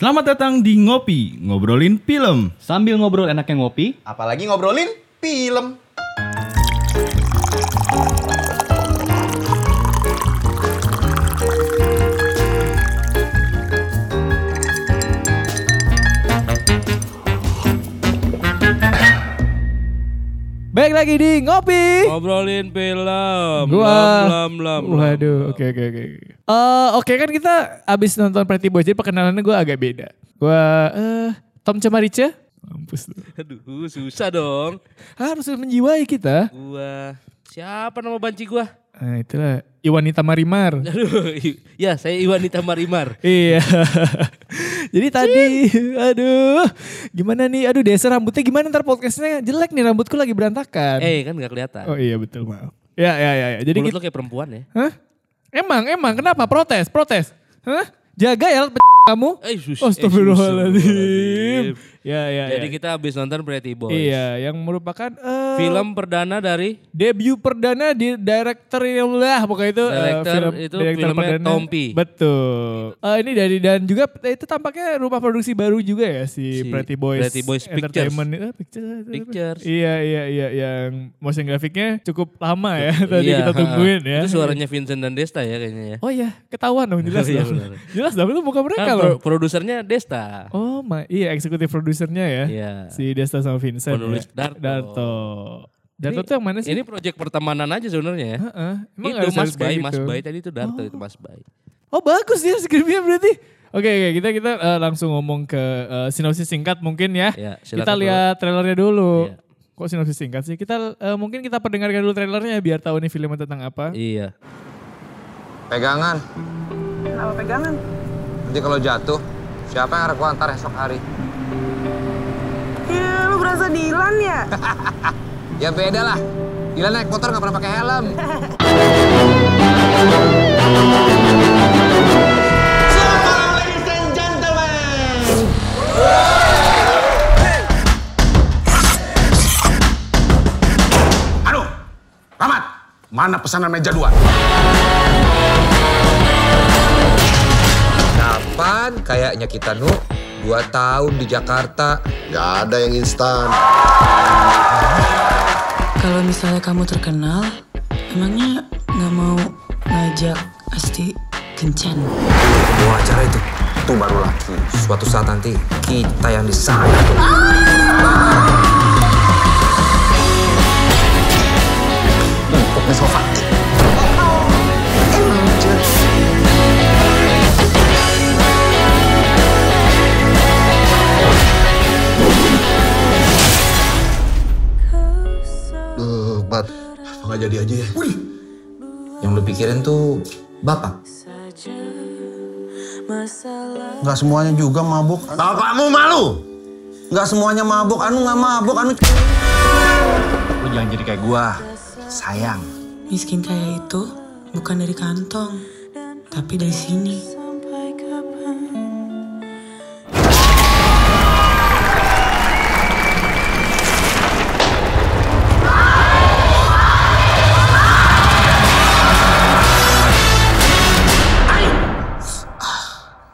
Selamat datang di Ngopi, ngobrolin film. Sambil ngobrol enaknya ngopi, Apalagi ngobrolin film. Baik lagi di ngopi. Ngobrolin film. Gua. Lam, lam, lam, Waduh, oke oke oke. Eh, oke kan kita abis nonton Pretty Boys jadi perkenalannya gue agak beda. Gue eh Tom Cemarice. Mampus lu. Aduh, susah dong. Harus menjiwai kita. Gua siapa nama banci gua? Nah itulah Iwanita Marimar. Aduh, ya saya Iwanita Marimar. iya. jadi tadi, aduh, gimana nih? Aduh, Desa rambutnya gimana ntar podcastnya jelek nih rambutku lagi berantakan. Eh, kan nggak kelihatan. Oh iya betul maaf. Ya ya ya. ya. Jadi Mulut kita, lo kayak perempuan ya. Hah? Emang emang kenapa protes protes? Hah? Jaga ya kamu. Eh, sus. Astagfirullahaladzim. eh, Ya ya Jadi ya. kita habis nonton Pretty Boys. Iya, yang merupakan eh, Film perdana dari debut perdana di director yang lah pokoknya itu eh, Director itu filmnya Tompi. Betul. Eh, ini dari dan juga itu tampaknya rumah produksi baru juga ya si, Si Pretty Boys. Pretty Boys Entertainment. Eh, Pictures. Pictures. Iya iya iya yang motion grafiknya cukup lama ya tadi Iya, kita tungguin ya. Itu suaranya Vincent dan Desta ya kayaknya ya. Oh iya, ketahuan dong jelas Iya, dong. jelas dong itu muka mereka Kan loh. pro- produsernya Desta. Oh my, iya eksekutif produsernya ya. Iya. Si Desta sama Vincent. Penulis ya. Darto. Darto. Darto tuh yang mana sih? Ini proyek pertemanan aja sebenarnya ya. Heeh. Emang itu harus- Mas Bay, Mas gitu? Bay tadi itu Darto itu Mas Bay. Oh bagus ya skripnya berarti. Oke oke kita kita eh, langsung ngomong ke eh, sinopsis singkat mungkin ya. Ya, kita lihat trailernya dulu. Iya. Kok sinopsis singkat sih? Kita eh, mungkin kita perdengarkan dulu trailernya biar tahu nih filmnya tentang apa. Iya. Pegangan. Kenapa pegangan? Nanti kalau jatuh, siapa yang harus gua antar esok hari? Dilan ya? Ya beda lah. Gila naik motor nggak pernah pakai helm. Aduh, Rahmat, mana pesanan meja dua? Kapan kayaknya kita nu dua tahun di Jakarta. Gak ada yang instan. Kalau misalnya kamu terkenal, emangnya nggak mau ngajak Asti kencan? Mau acara itu, itu baru laki. Suatu saat nanti kita yang di sana. Numpuk di sofa. Jadi aja ya? Wih, Yang lu pikirin tuh bapak. Nggak semuanya juga mabuk. bapakmu malu. Nggak semuanya mabuk. Anu nggak mabuk. Anu. Lu jangan jadi kayak gua. Sayang. Miskin kayak itu bukan dari kantong, tapi dari sini.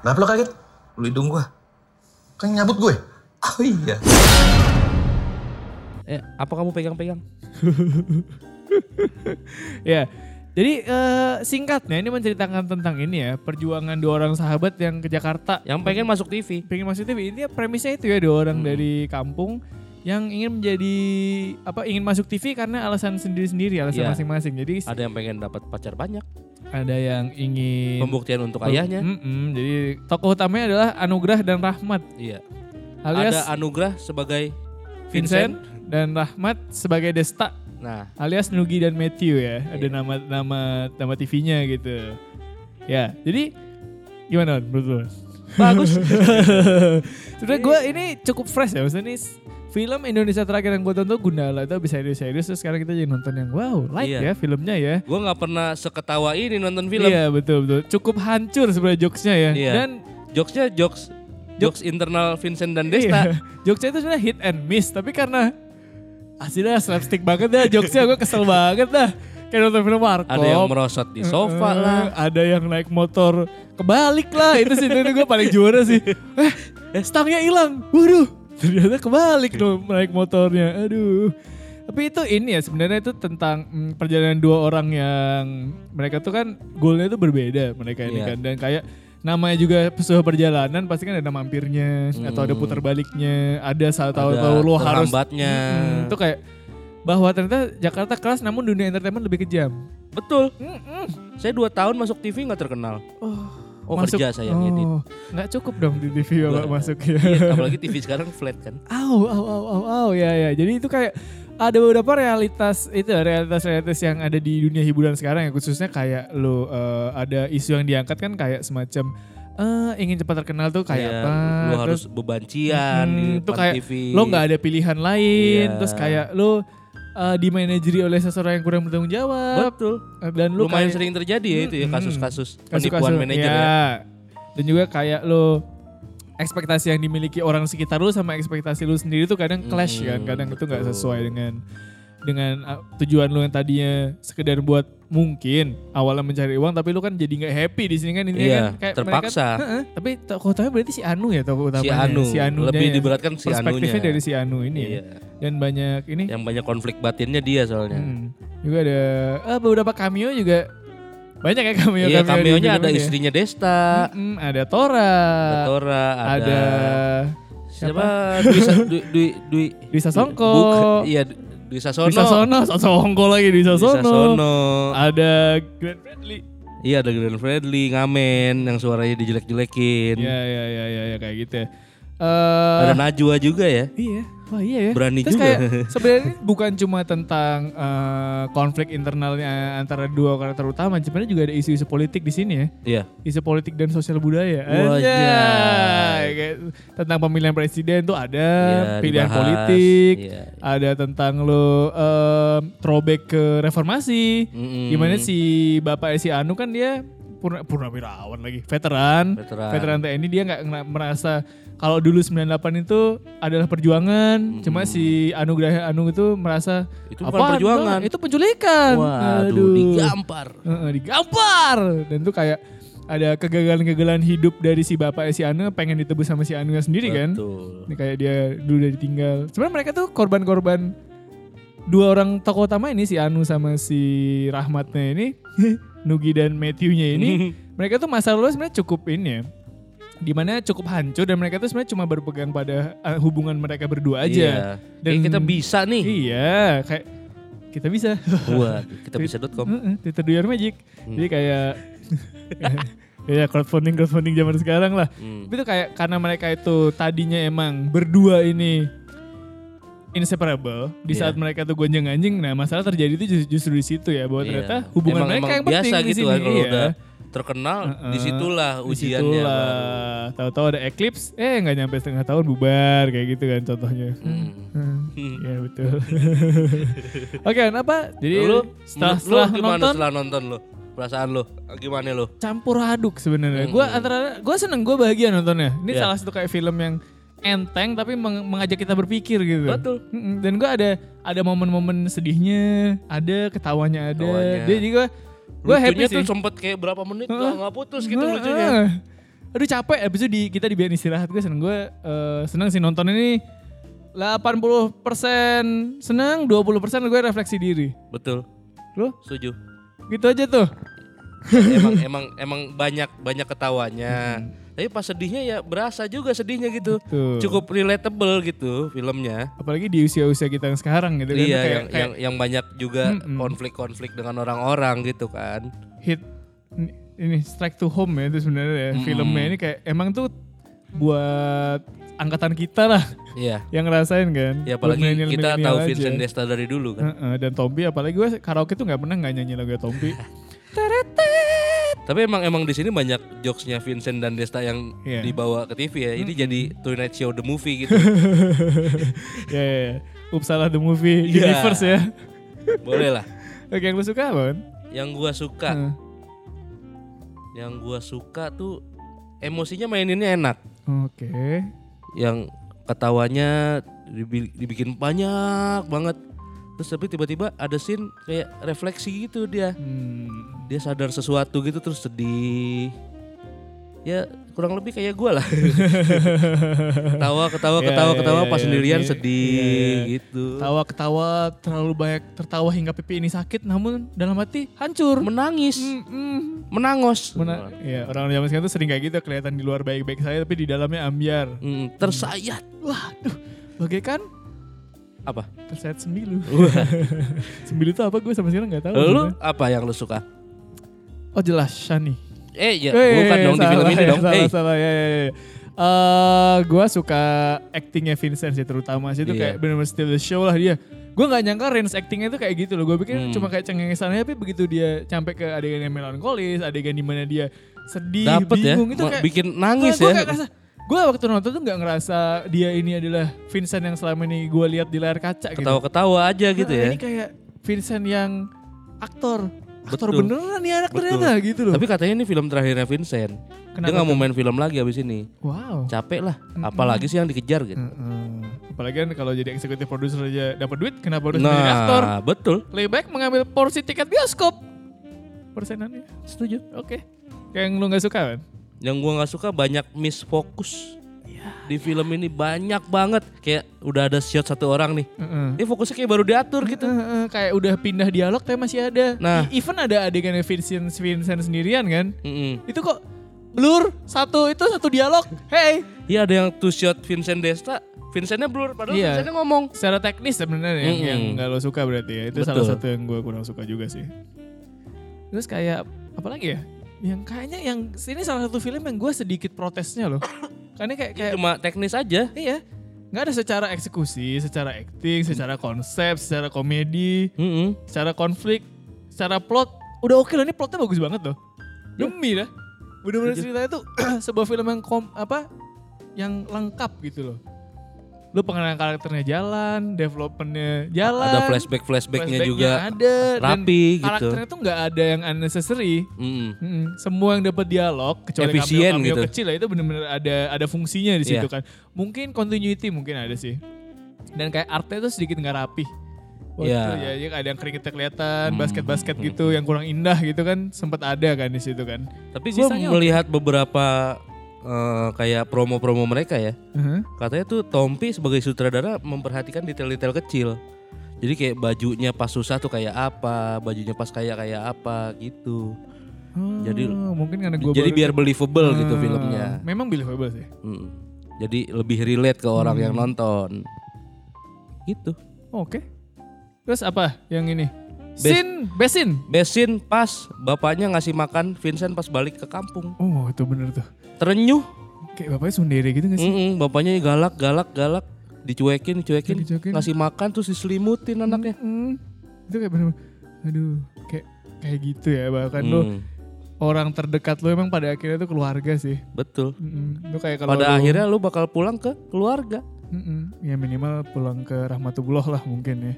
Kenapa lo kaget? Lu hidung gua. Kan nyabut gue. Oh iya. Eh, apa kamu pegang-pegang? Ya. Jadi eh, singkatnya ini menceritakan tentang ini ya perjuangan dua orang sahabat yang ke Jakarta Yang pengen masuk TV. pengen masuk TV. Ini premisnya itu ya dua orang dari kampung yang ingin menjadi apa ingin masuk TV karena alasan sendiri-sendiri, alasan Iya. masing-masing. Jadi Ada yang pengen dapat pacar banyak. Ada yang ingin Pembuktian untuk ayahnya. Mm-mm, jadi tokoh utamanya adalah Anugrah dan Rahmat Iya. alias Ada Anugrah sebagai Vincent, Vincent. dan Rahmat sebagai Desta Nah, alias Nugi dan Matthew ya. Ada Iya. nama nama nama TV-nya gitu. Ya, jadi gimana menurut lu? bagus. Sebenernya gue ini cukup fresh ya, maksudnya ini film Indonesia terakhir yang gue tonton Gundala itu bisa serius-serius terus sekarang kita jadi nonton yang wow, like ya Iya. filmnya ya. Gue nggak pernah seketawa ini nonton film. Iya betul betul, cukup hancur sebenarnya jokesnya ya. Iya. Dan Jokesnya jokes jokes internal Vincent dan Desta. Iya. Jokesnya itu sebenarnya hit and miss, tapi karena aslinya slapstick banget dah jokesnya gue kesel banget dah. Kayak nonton film Marco. Ada yang merosot di sofa Eh, lah. Ada yang naik motor kebalik lah itu sih itu gue paling juara sih eh stangnya hilang waduh ternyata kebalik loh naik motornya. Aduh. Tapi itu ini ya sebenarnya itu tentang mm, perjalanan dua orang yang mereka tuh kan goalnya tuh berbeda mereka ini Iya. kan. Dan kayak namanya juga sebuah perjalanan pasti kan ada mampirnya atau ada putar baliknya ada saat tahu Ada tahu lo harus. Mm-mm, itu kayak bahwa ternyata Jakarta keras namun dunia entertainment lebih kejam. Betul. Saya dua tahun masuk TV nggak terkenal. Oh, kerja saya ngedit. oh, nggak cukup dong di TV kalau Nggak. masuk ya. Iya, apalagi TV sekarang flat kan. Au, au, au, au, au, ya, ya. Jadi itu kayak ada beberapa realitas itu realitas-realitas yang ada di dunia hiburan sekarang ya khususnya kayak lo eh, ada isu yang diangkat kan kayak semacam eh ingin cepat terkenal tuh kayak Iya, apa? Terus, harus bebancian di hmm, tuh depan kayak TV. lo nggak ada pilihan lain, Iya. terus kayak lo eh, dimanajeri oleh seseorang yang kurang bertanggung jawab Betul. Eh, dan lo Lumayan kayak, sering terjadi ya itu ya kasus-kasus kasus-kasus- penipuan manajer ya. ya. Dan juga kayak lo ekspektasi yang dimiliki orang sekitar lu sama ekspektasi lu sendiri tuh kadang clash kan, Hmm, kadang itu nggak betul. sesuai dengan dengan uh, tujuan lu yang tadinya sekedar buat mungkin awalnya mencari uang tapi lu kan jadi nggak happy di sini kan ini Iya, kan kayak terpaksa. mereka- Heeh, tapi tokoh utamanya berarti si Anu ya tokoh Si utamanya Anu, si Anunya lebih ya. diberatkan si perspektifnya Anunya. dari si Anu ini ya. Iya. dan banyak ini Yang banyak konflik batinnya dia soalnya. Hmm. Juga ada eh, beberapa cameo juga banyak ya cameo Iya, cameo-nya ada ya. istrinya Desta, Mm-mm, ada Tora, ada Tora, ada, ada siapa? Dwi, Dwi, Dwi, Dwi, Dwi Sasongko. Bukan, iya, Dwi Sasono. Dwi Sasono, Sasongko lagi Dwi Dwi Sasono. Sasono. Ada Grand Bradley. Iya, ada Glenn Fredly, ngamen yang suaranya dijelek-jelekin. Iya, iya, iya, iya, ya, kayak gitu ya. Eh, Ada Najwa juga ya. Iya, wah iya ya. Berani Terus juga. kayak sebenarnya bukan cuma tentang eh, konflik internalnya antara dua karakter utama, sebenarnya juga ada isu-isu politik di sini ya. Iya. Isu politik dan sosial budaya. Kayak tentang pemilihan presiden tuh ada, Iya, pilihan dibahas. politik, Iya. ada tentang lo em, throwback ke reformasi. Mm-mm. Gimana si bapak si Anu kan dia purna, purnawirawan lagi, veteran, Veteran. TNI dia nggak merasa kalau dulu 98 itu adalah perjuangan, cuma si Anugerah Anu itu merasa Itu bukan "Apaan, perjuangan." Itu penculikan. Waduh, digampar. Heeh, digampar. Dan tuh kayak ada kegagalan-kegagalan hidup dari si bapak si Anu pengen ditebus sama si Anunya sendiri kan. Betul. Ini kayak dia dulu udah ditinggal. Sebenarnya mereka tuh korban-korban dua orang tokoh utama ini si Anu sama si Rahmatnya ini, Nugi dan Matthew-nya ini, mereka tuh masa lalu sebenarnya cukup ini ya. Di mana cukup hancur dan mereka tuh sebenarnya cuma berpegang pada uh, hubungan mereka berdua aja. Iya. Dan- Kayak kita bisa nih. Iya, kayak kita bisa. Waduh, kita bisa.com. Heeh, Twitter Do Your Magic. Hmm. Jadi kayak ya crowdfunding crowdfunding zaman sekarang lah. Hmm. Tapi itu kayak karena mereka itu tadinya emang berdua ini inseparable di Iya. saat mereka tuh gonjang ganjing nah masalah terjadi itu justru, justru di situ ya bahwa Iya. ternyata hubungan Emang- mereka emang yang penting biasa di gitu sini kan kalau iya. udah terkenal Heeh. di situlah ujiannya. Di situlah. tahu-tahu ada eclipse eh nggak nyampe setengah tahun bubar kayak gitu kan contohnya Hmm. Hmm. ya betul oke kenapa jadi lu setelah menurut lu setelah gimana nonton setelah nonton lu? Perasaan lu gimana lu? campur aduk sebenarnya. Hmm. Gua antara gua seneng, gua bahagia nontonnya. Ini Iya. salah satu kayak film yang enteng tapi meng- mengajak kita berpikir gitu. Betul. Dan gua ada ada momen-momen sedihnya, ada ketawanya ada. Ketawanya. Dia juga gua happy sih. tuh sempet kayak berapa menit Heeh. nggak nggak putus gitu Heeh. lucunya. Aduh capek, abis itu di, kita dibiarin istirahat. Gue seneng, gue eh, seneng sih nonton ini 80% seneng, 20% gue refleksi diri. Betul. Lu? Setuju. Gitu aja tuh. emang emang emang banyak banyak ketawanya. Hmm. Tapi pas sedihnya ya berasa juga sedihnya gitu. Tuh. Cukup relatable gitu filmnya. Apalagi di usia-usia kita yang sekarang gitu kan. iya, Kayak- yang, kayak yang yang banyak juga Mm-mm. konflik-konflik dengan orang-orang gitu kan. hit ini strike to home ya itu sebenarnya ya. Mm-mm. filmnya ini kayak emang tuh buat angkatan kita lah Iya. yang ngerasain kan. Ya apalagi kita tahu aja. Vincent Desta dari dulu kan. Heeh, dan Tompi apalagi gue karaoke tuh nggak pernah nggak nyanyi lagu Tompi. Tapi emang emang di sini banyak jokesnya Vincent dan Desta yang Iya. dibawa ke TV ya. Ini jadi Tonight Show the movie gitu. ya ya. ya. Upsala the movie Iya. universe ya. Boleh lah. Oke yang lu suka apa? Yang gua suka, Heeh. yang gua suka tuh emosinya maininnya enak. Oke. Yang ketawanya dibi- dibikin banyak banget. Terus tapi tiba-tiba ada scene kayak refleksi gitu dia. Hmm. Dia sadar sesuatu gitu terus sedih. ya kurang lebih kayak gue lah. ketawa, ketawa, ketawa, iya, ketawa iya, pas iya. sendirian Iya, sedih iya, iya. gitu. Tawa ketawa terlalu banyak tertawa hingga pipi ini sakit namun dalam hati hancur. Menangis, Mm-mm. menangos. Mena- ya, orang zaman sekarang tuh sering kayak gitu kelihatan di luar baik-baik saya tapi di dalamnya ambiar. Mm, tersayat. Waduh, bagaikan Apa? tersayat sembilu. sembilu itu apa gue sama sekarang nggak tahu. Lu sebenarnya. apa yang lu suka? Oh jelas Shani. Eh ya, Eh, bukan dong di salah, film ini ya, dong. Salah, Eh, salah, ya, ya, ya. Eh, gue suka actingnya Vincent sih terutama sih itu Iya. kayak bener-bener steal the show lah dia. Gue nggak nyangka range actingnya itu kayak gitu loh. Gue pikir Hmm. cuma kayak cengengesan aja, tapi begitu dia sampai ke adegan yang melankolis, adegan di mana dia sedih, dapet ya, bingung itu ma- kayak bikin nangis gue ya. Gue waktu nonton tuh nggak ngerasa dia ini adalah Vincent yang selama ini gue lihat di layar kaca gitu. Ketawa-ketawa aja gitu Nah, ya. Ini kayak Vincent yang aktor, aktor Betul. beneran nih anak Betul. ternyata gitu loh. Tapi katanya ini film terakhirnya Vincent. Kenapa dia nggak mau main film lagi abis ini. Wow. Capek lah. Apalagi sih yang dikejar gitu. Heeh. Apalagi kan kalau jadi eksekutif produser aja dapat duit, kenapa harus menjadi aktor? Nah, betul. Lebih baik mengambil porsi tiket bioskop. Persenannya. Setuju. Oke. Kayak yang lu gak suka kan? Yang gua nggak suka banyak misfokus. Iya. Di film ini banyak banget. Kayak udah ada shot satu orang nih. Heeh. Dia fokusnya kayak baru diatur gitu. Heeh, kayak udah pindah dialog tapi masih ada. Nah. E- even ada adegan Vincent Vincent sendirian kan. Mm-mm. Itu kok blur satu itu satu dialog. Hey, Iya ada yang two shot Vincent Desta. Vincentnya blur padahal Iya. Vincentnya ngomong. secara teknis sebenarnya yang, Mm-mm. yang gak lo suka berarti ya. Itu Betul. salah satu yang gue kurang suka juga sih. Terus kayak apa lagi ya? Yang kayaknya yang ini salah satu film yang gue sedikit protesnya loh. Karena kayak kayak Cuma teknis aja. iya nggak ada secara eksekusi, secara acting, secara konsep, secara komedi, Mm-mm. secara konflik, secara plot. Udah oke loh ini plotnya bagus banget loh. Demi dah. Bener-bener Setuju. ceritanya tuh sebuah film yang kom, apa yang lengkap gitu loh. Lu pengenalan karakternya jalan, developmentnya jalan. Ada flashback flashbacknya juga ada dan rapi gitu. karakternya tuh nggak ada yang unnecessary. Mm-mm. Mm, semua yang dapat dialog kecuali Efisien cameo-cameo gitu. kecil lah itu bener-bener ada ada fungsinya di situ Iya. kan. Mungkin continuity mungkin ada sih. Dan kayak artnya tuh sedikit nggak rapi. Waktu Iya. ya, ya ada yang keringetnya kelihatan, basket-basket hmm, gitu yang kurang indah gitu kan sempat ada kan di situ kan. Tapi gue melihat beberapa eh, kayak promo-promo mereka ya. Uh-huh. Katanya tuh Tompi sebagai sutradara memperhatikan detail-detail kecil. Jadi kayak bajunya pas susah tuh kayak apa, bajunya pas kaya kayak apa gitu. Jadi- Oh, mungkin karena gue Jadi biar believable gitu filmnya. Memang believable sih. Mm. Jadi lebih relate ke orang Hmm. yang nonton. Gitu. Oke. Terus apa yang ini? Sin, besin. Besin pas bapaknya ngasih makan Vincent pas balik ke kampung. Oh itu bener tuh. Terenyuh. Kayak bapaknya sundere gitu gak sih? Mm-mm, bapaknya galak, galak, galak. Dicuekin, dicuekin, Dicuekin. ngasih makan terus diselimutin anaknya. Mm, itu kayak bener aduh kayak kayak gitu ya bahkan lo Mm, orang terdekat lo emang pada akhirnya tuh keluarga sih betul. Mm-mm. itu kayak kalau Pada lo- akhirnya lu bakal pulang ke keluarga. Mm-mm. ya minimal pulang ke rahmatullah lah mungkin ya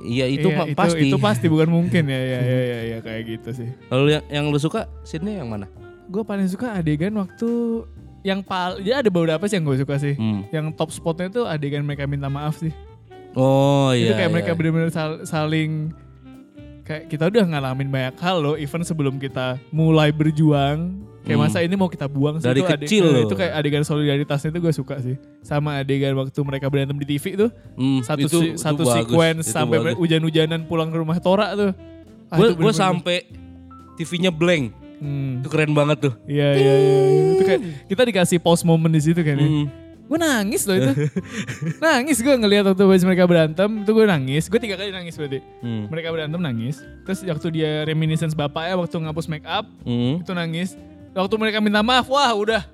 Iya itu Iya, mah pasti. itu pasti bukan mungkin ya ya ya ya, ya kayak gitu sih Lalu yang, yang lu suka scene-nya yang mana? gue paling suka adegan waktu yang pal ya ada beberapa sih yang gue suka sih Hmm. yang top spotnya tuh adegan mereka minta maaf sih Oh itu iya. kayak iya. mereka benar-benar sal- saling kayak kita udah ngalamin banyak hal loh even sebelum kita mulai berjuang kayak Hmm. masa ini mau kita buang sih Dari itu kecil adegan, loh. itu kayak adegan solidaritasnya itu gue suka sih sama adegan waktu mereka berantem di TV tuh Hmm, satu itu- si- satu sequence sampai hujan-hujanan pulang ke rumah Tora tuh Ah, Gue bener-bener- sampai TV-nya blank. Hmm. Itu keren banget tuh. Iya iya iya. Itu kayak kita dikasih pause moment di situ kan. ya. Gue nangis loh itu. nangis gue ngeliat waktu pas mereka berantem, itu gue nangis. Gue tiga kali nangis berarti. Hmm. Mereka berantem nangis. Terus waktu dia reminiscence bapaknya waktu ngapus make up, Hmm. itu nangis. Waktu mereka minta maaf, wah udah.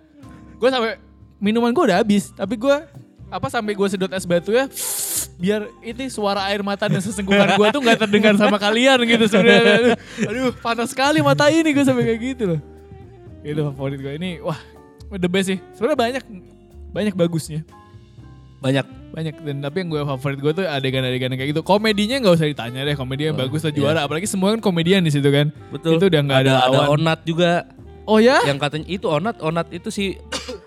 Gue sampai minuman gue udah habis, tapi gue apa sampai gue sedot es batu ya biar ini suara air mata dan sesenggukan gue tuh nggak terdengar sama kalian gitu sebenarnya. Aduh, aduh, panas sekali mata ini gue sampai kayak gitu loh. Itu favorit gue ini, wah the best sih. Sebenarnya banyak banyak bagusnya Banyak. banyak dan tapi yang gue favorit gue tuh adegan-adegan kayak gitu komedinya nggak usah ditanya deh komedinya Oh, bagus lah iya. juara apalagi semua kan komedian di situ kan Betul. itu udah nggak ada, ada lawan Onat juga oh ya yang katanya itu Onat, Onat itu si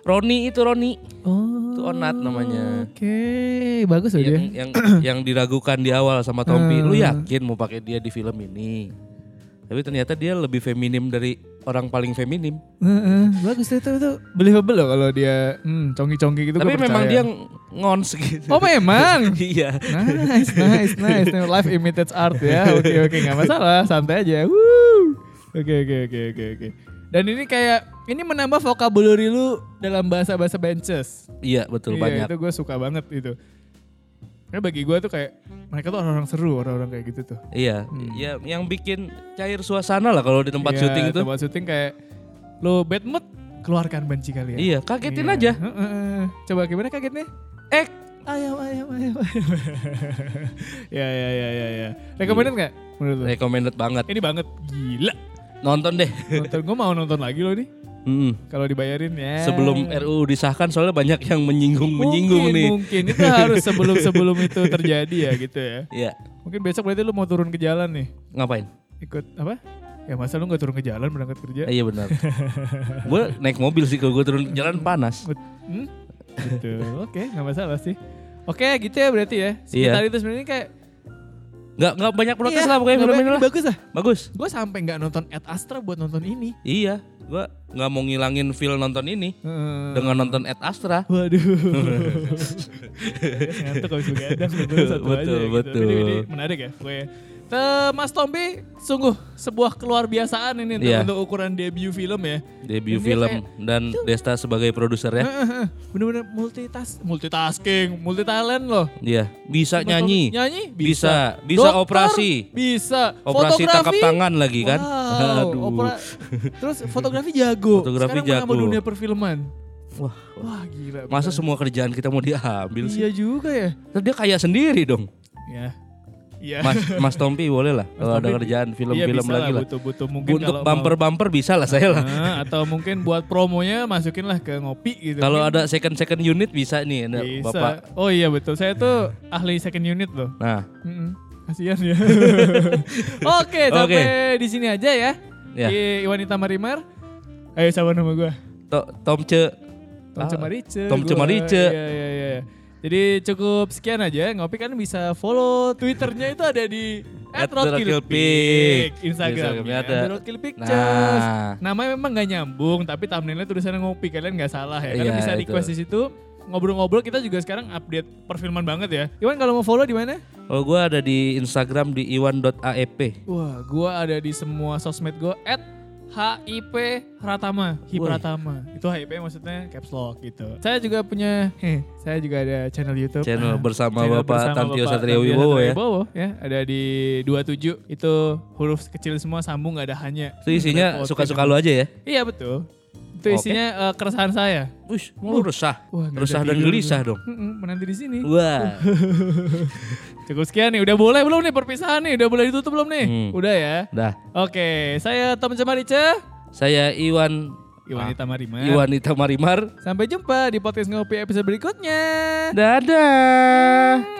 Roni itu Roni. oh Itu Onat namanya. oke bagus loh dia Yang yang yang diragukan di awal sama Tompi. Lu Hmm. yakin mau pakai dia di film ini? Tapi ternyata dia lebih feminim dari orang paling feminim. Heeh, bagus tuh itu itu believable loh kalau dia hmm, congki-congki gitu Tapi memang percaya. dia ngons gitu. Oh memang? iya. Nice, nice, nice. Nah, Life imitates art ya. Oke, oke, nggak masalah. Santai aja. Woo. Oke, oke, oke, oke, oke. Dan ini kayak ini menambah vocabulary lu dalam bahasa-bahasa benches. Iya betul iya, banyak. itu gue suka banget itu. Karena bagi gue tuh kayak mereka tuh orang-orang seru, orang-orang kayak gitu tuh. Iya, ya yang bikin cair suasana lah kalau di tempat Iya, syuting itu. Tempat syuting kayak lo bad mood keluarkan benci kalian. Iya, kagetin Iya. aja. Coba gimana kagetnya? Eh, Ayam, ayam, ayam, ayam. ya, ya, ya, ya, ya. Recommended nggak menurut lo? recommended banget. Ini banget gila. Nonton deh. Nonton gue mau nonton lagi loh nih. Mm-mm. Kalau dibayarin ya. Sebelum RUU disahkan soalnya banyak yang menyinggung-menyinggung mungkin, nih. Mungkin itu harus sebelum sebelum itu terjadi ya gitu ya. Iya, Mungkin besok berarti lu mau turun ke jalan nih. ngapain? Ikut apa? Ya masa lu gak turun ke jalan berangkat kerja? Eh, iya benar. gue naik mobil sih kalau gue turun ke jalan panas. Hmm? Betul. Oke, nggak masalah sih. Oke, gitu ya berarti ya. Sekitar itu sebenarnya kayak Nggak nggak banyak protes Iya, lah pokoknya film ini lah. Bagus lah. Bagus. Gue sampai nggak nonton Ad Astra buat nonton ini. Iya, gue nggak mau ngilangin feel nonton ini Heeh. dengan nonton Ed Astra. Waduh. Ngantuk habis begadang nonton satu Betul, aja gitu. betul. Ini, ini menarik ya pokoknya. Eh, Mas Tompi sungguh sebuah keluar biasaan ini untuk, Iya. untuk ukuran debut film ya. Debut Ini film kayak- dan Desta sebagai produser ya. Bener-bener multitask, multitasking, multi talent loh. Iya, bisa Mas nyanyi. Tompi Nyanyi Bisa, bisa Dokter, operasi. Bisa. Operasi Fotografi. tangkap tangan lagi kan. Wow, Aduh. opera- Terus fotografi jago. Fotografi Sekarang jago. dunia perfilman. Wah, Wah gila. masa bener. semua kerjaan kita mau diambil sih? Iya juga ya. Terus dia kaya sendiri dong. Ya. Iya. Mas Mas Tompi boleh lah kalau ada kerjaan iya film-film bisa lagi lah. Butuh-butuh mungkin Untuk bumper-bumper bisa lah saya lah. Nah, atau mungkin buat promonya masukin lah ke ngopi gitu. Kalau ada second-second unit bisa nih ada bisa. Bapak. Oh iya betul. Saya tuh ahli second unit loh. Nah, Mm-mm. Kasihan ya. Oke, sampai di sini aja ya. Ya. Di Iwanita Marimar. Ayo sama nama gue. To- Tom Ce Tom Ah, Cemarice. Tom gua. Cemarice. Iya, iya, iya. Jadi cukup sekian aja. Ngopi kan bisa follow Twitternya itu ada di At @roadkillpic. roadkillpic. Instagramnya ada. Nah. Namanya memang nggak nyambung, tapi thumbnailnya tulisannya ngopi. Kalian nggak salah ya. Kalian Iya, bisa itu. request di situ. Ngobrol-ngobrol kita juga sekarang update perfilman banget ya. Iwan kalau mau follow di mana? Oh gue ada di Instagram di iwan.aep. Wah, gua ada di semua sosmed gua at HIP Ratama, Hi Wih. Pratama. Itu HIP maksudnya caps lock gitu. Saya juga punya, heh, saya juga ada channel YouTube. Channel Ah, bersama channel Bapak bersama Tantio Bapak Satrio Tantio Wibowo ya. Wibowo, ya. Ada di 27 itu huruf kecil semua sambung nggak ada hanya. Itu isinya suka-suka lu aja ya. Iya betul. Itu isinya eh, keresahan saya. Wih, lu resah. Wah, resah dan gelisah dong. Menanti di sini. Wah. Cukup sekian nih. Udah boleh belum nih perpisahan nih? Udah boleh ditutup belum nih? Hmm. Udah ya. Dah. Oke, saya Tom Cemarice. Saya Iwan Iwanita Marimar. Iwanita Marimar. Sampai jumpa di podcast ngopi episode berikutnya. Dadah.